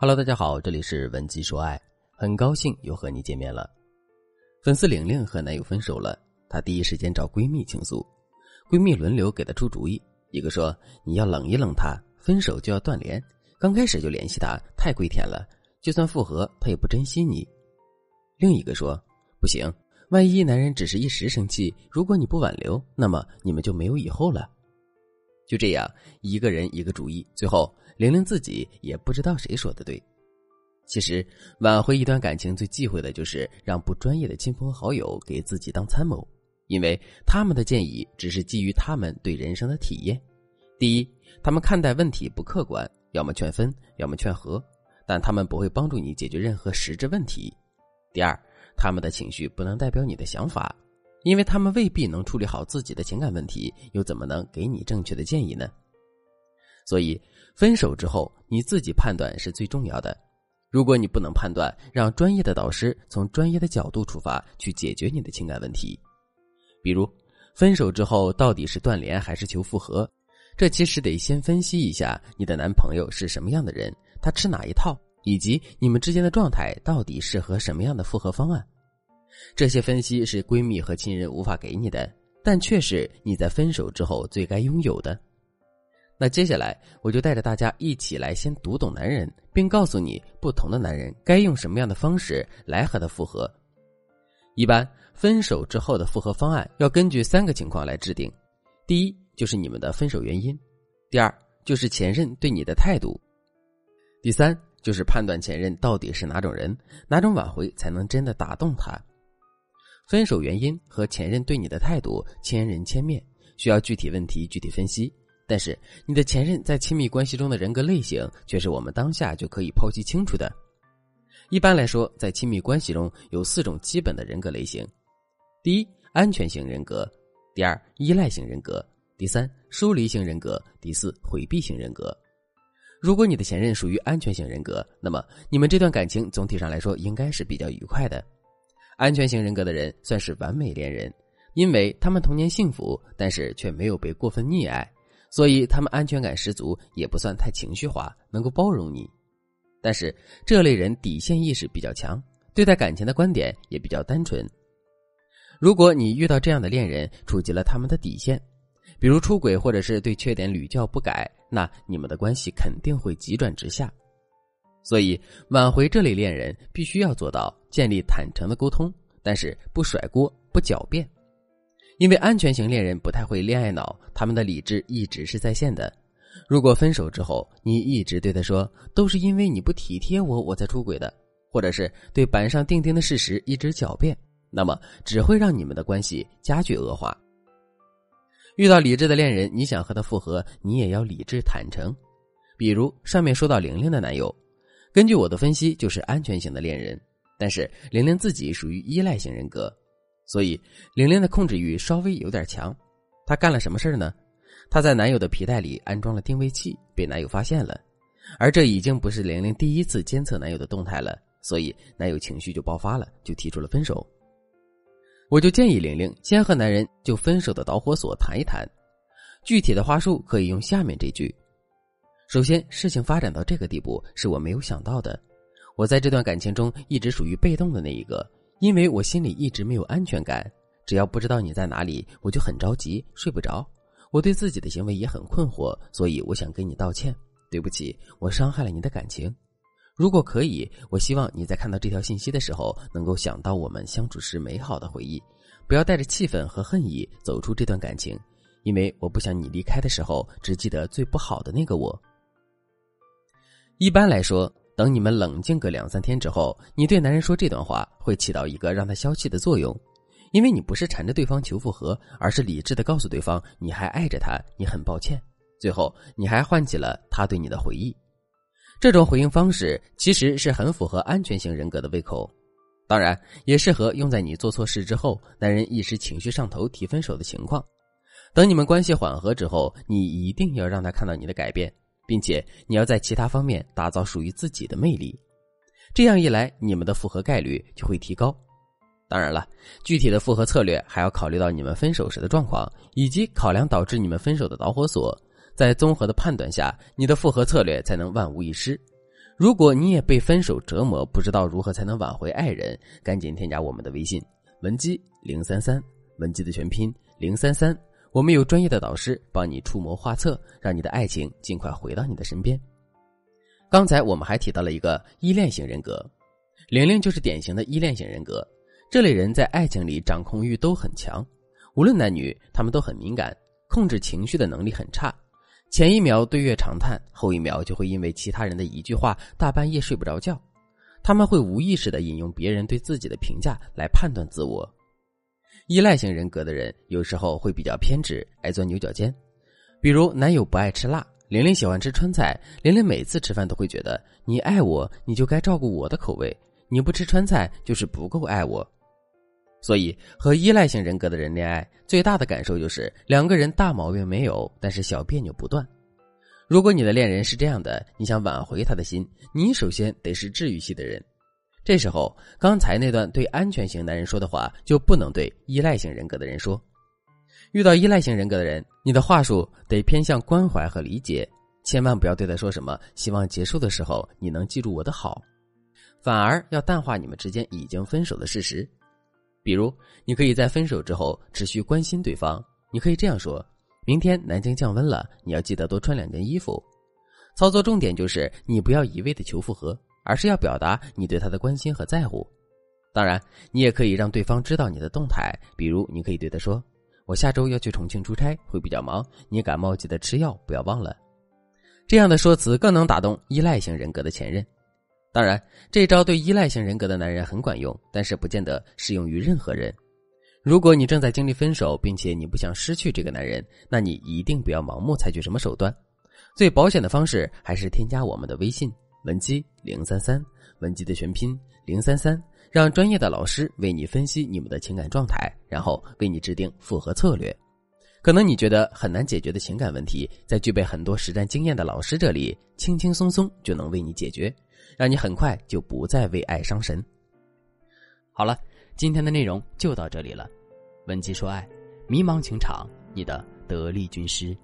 Hello，大家好，这里是文姬说爱，很高兴又和你见面了。粉丝玲玲和男友分手了，她第一时间找闺蜜倾诉，闺蜜轮流给她出主意。一个说你要冷一冷他，分手就要断联，刚开始就联系他太跪舔了，就算复合他也不珍惜你。另一个说不行，万一男人只是一时生气，如果你不挽留，那么你们就没有以后了。就这样，一个人一个主意，最后玲玲自己也不知道谁说的对。其实，挽回一段感情最忌讳的就是让不专业的亲朋好友给自己当参谋，因为他们的建议只是基于他们对人生的体验。第一，他们看待问题不客观，要么劝分，要么劝和，但他们不会帮助你解决任何实质问题。第二，他们的情绪不能代表你的想法。因为他们未必能处理好自己的情感问题，又怎么能给你正确的建议呢？所以，分手之后你自己判断是最重要的。如果你不能判断，让专业的导师从专业的角度出发去解决你的情感问题。比如，分手之后到底是断联还是求复合？这其实得先分析一下你的男朋友是什么样的人，他吃哪一套，以及你们之间的状态到底适合什么样的复合方案。这些分析是闺蜜和亲人无法给你的，但却是你在分手之后最该拥有的。那接下来，我就带着大家一起来先读懂男人，并告诉你不同的男人该用什么样的方式来和他复合。一般分手之后的复合方案要根据三个情况来制定：第一，就是你们的分手原因；第二，就是前任对你的态度；第三，就是判断前任到底是哪种人，哪种挽回才能真的打动他。分手原因和前任对你的态度千人千面，需要具体问题具体分析。但是你的前任在亲密关系中的人格类型却是我们当下就可以剖析清楚的。一般来说，在亲密关系中有四种基本的人格类型：第一，安全型人格；第二，依赖型人格；第三，疏离型人格；第四，回避型人格。如果你的前任属于安全型人格，那么你们这段感情总体上来说应该是比较愉快的。安全型人格的人算是完美恋人，因为他们童年幸福，但是却没有被过分溺爱，所以他们安全感十足，也不算太情绪化，能够包容你。但是这类人底线意识比较强，对待感情的观点也比较单纯。如果你遇到这样的恋人，触及了他们的底线，比如出轨或者是对缺点屡教不改，那你们的关系肯定会急转直下。所以，挽回这类恋人，必须要做到建立坦诚的沟通，但是不甩锅、不狡辩。因为安全型恋人不太会恋爱脑，他们的理智一直是在线的。如果分手之后，你一直对他说都是因为你不体贴我，我才出轨的，或者是对板上钉钉的事实一直狡辩，那么只会让你们的关系加剧恶化。遇到理智的恋人，你想和他复合，你也要理智坦诚。比如上面说到玲玲的男友。根据我的分析，就是安全型的恋人，但是玲玲自己属于依赖型人格，所以玲玲的控制欲稍微有点强。她干了什么事呢？她在男友的皮带里安装了定位器，被男友发现了，而这已经不是玲玲第一次监测男友的动态了，所以男友情绪就爆发了，就提出了分手。我就建议玲玲先和男人就分手的导火索谈一谈，具体的话术可以用下面这句。首先，事情发展到这个地步是我没有想到的。我在这段感情中一直属于被动的那一个，因为我心里一直没有安全感。只要不知道你在哪里，我就很着急，睡不着。我对自己的行为也很困惑，所以我想跟你道歉，对不起，我伤害了你的感情。如果可以，我希望你在看到这条信息的时候，能够想到我们相处时美好的回忆，不要带着气愤和恨意走出这段感情，因为我不想你离开的时候只记得最不好的那个我。一般来说，等你们冷静个两三天之后，你对男人说这段话，会起到一个让他消气的作用，因为你不是缠着对方求复合，而是理智的告诉对方你还爱着他，你很抱歉，最后你还唤起了他对你的回忆。这种回应方式其实是很符合安全型人格的胃口，当然也适合用在你做错事之后，男人一时情绪上头提分手的情况。等你们关系缓和之后，你一定要让他看到你的改变。并且你要在其他方面打造属于自己的魅力，这样一来，你们的复合概率就会提高。当然了，具体的复合策略还要考虑到你们分手时的状况，以及考量导致你们分手的导火索，在综合的判断下，你的复合策略才能万无一失。如果你也被分手折磨，不知道如何才能挽回爱人，赶紧添加我们的微信文姬零三三，文姬的全拼零三三，我们有专业的导师帮你出谋划策，让你的爱情尽快回到你的身边。刚才我们还提到了一个依恋型人格，玲玲就是典型的依恋型人格。这类人在爱情里掌控欲都很强，无论男女，他们都很敏感，控制情绪的能力很差。前一秒对月长叹，后一秒就会因为其他人的一句话大半夜睡不着觉。他们会无意识的引用别人对自己的评价来判断自我。依赖型人格的人有时候会比较偏执，爱钻牛角尖。比如男友不爱吃辣，玲玲喜欢吃川菜，玲玲每次吃饭都会觉得你爱我，你就该照顾我的口味，你不吃川菜就是不够爱我。所以，和依赖型人格的人恋爱，最大的感受就是两个人大毛病没有，但是小别扭不断。如果你的恋人是这样的，你想挽回他的心，你首先得是治愈系的人。这时候，刚才那段对安全型男人说的话，就不能对依赖型人格的人说。遇到依赖型人格的人，你的话术得偏向关怀和理解，千万不要对他说什么“希望结束的时候你能记住我的好”，反而要淡化你们之间已经分手的事实。比如，你可以在分手之后持续关心对方。你可以这样说：“明天南京降温了，你要记得多穿两件衣服。”操作重点就是你不要一味的求复合，而是要表达你对他的关心和在乎。当然，你也可以让对方知道你的动态。比如，你可以对他说：“我下周要去重庆出差，会比较忙，你感冒记得吃药，不要忘了。”这样的说辞更能打动依赖型人格的前任。当然，这招对依赖型人格的男人很管用，但是不见得适用于任何人。如果你正在经历分手，并且你不想失去这个男人，那你一定不要盲目采取什么手段。最保险的方式还是添加我们的微信文姬零三三，文姬的全拼零三三，让专业的老师为你分析你们的情感状态，然后为你制定复合策略。可能你觉得很难解决的情感问题，在具备很多实战经验的老师这里，轻轻松松就能为你解决。让你很快就不再为爱伤神。好了，今天的内容就到这里了。文姬说爱，迷茫情场，你的得力军师。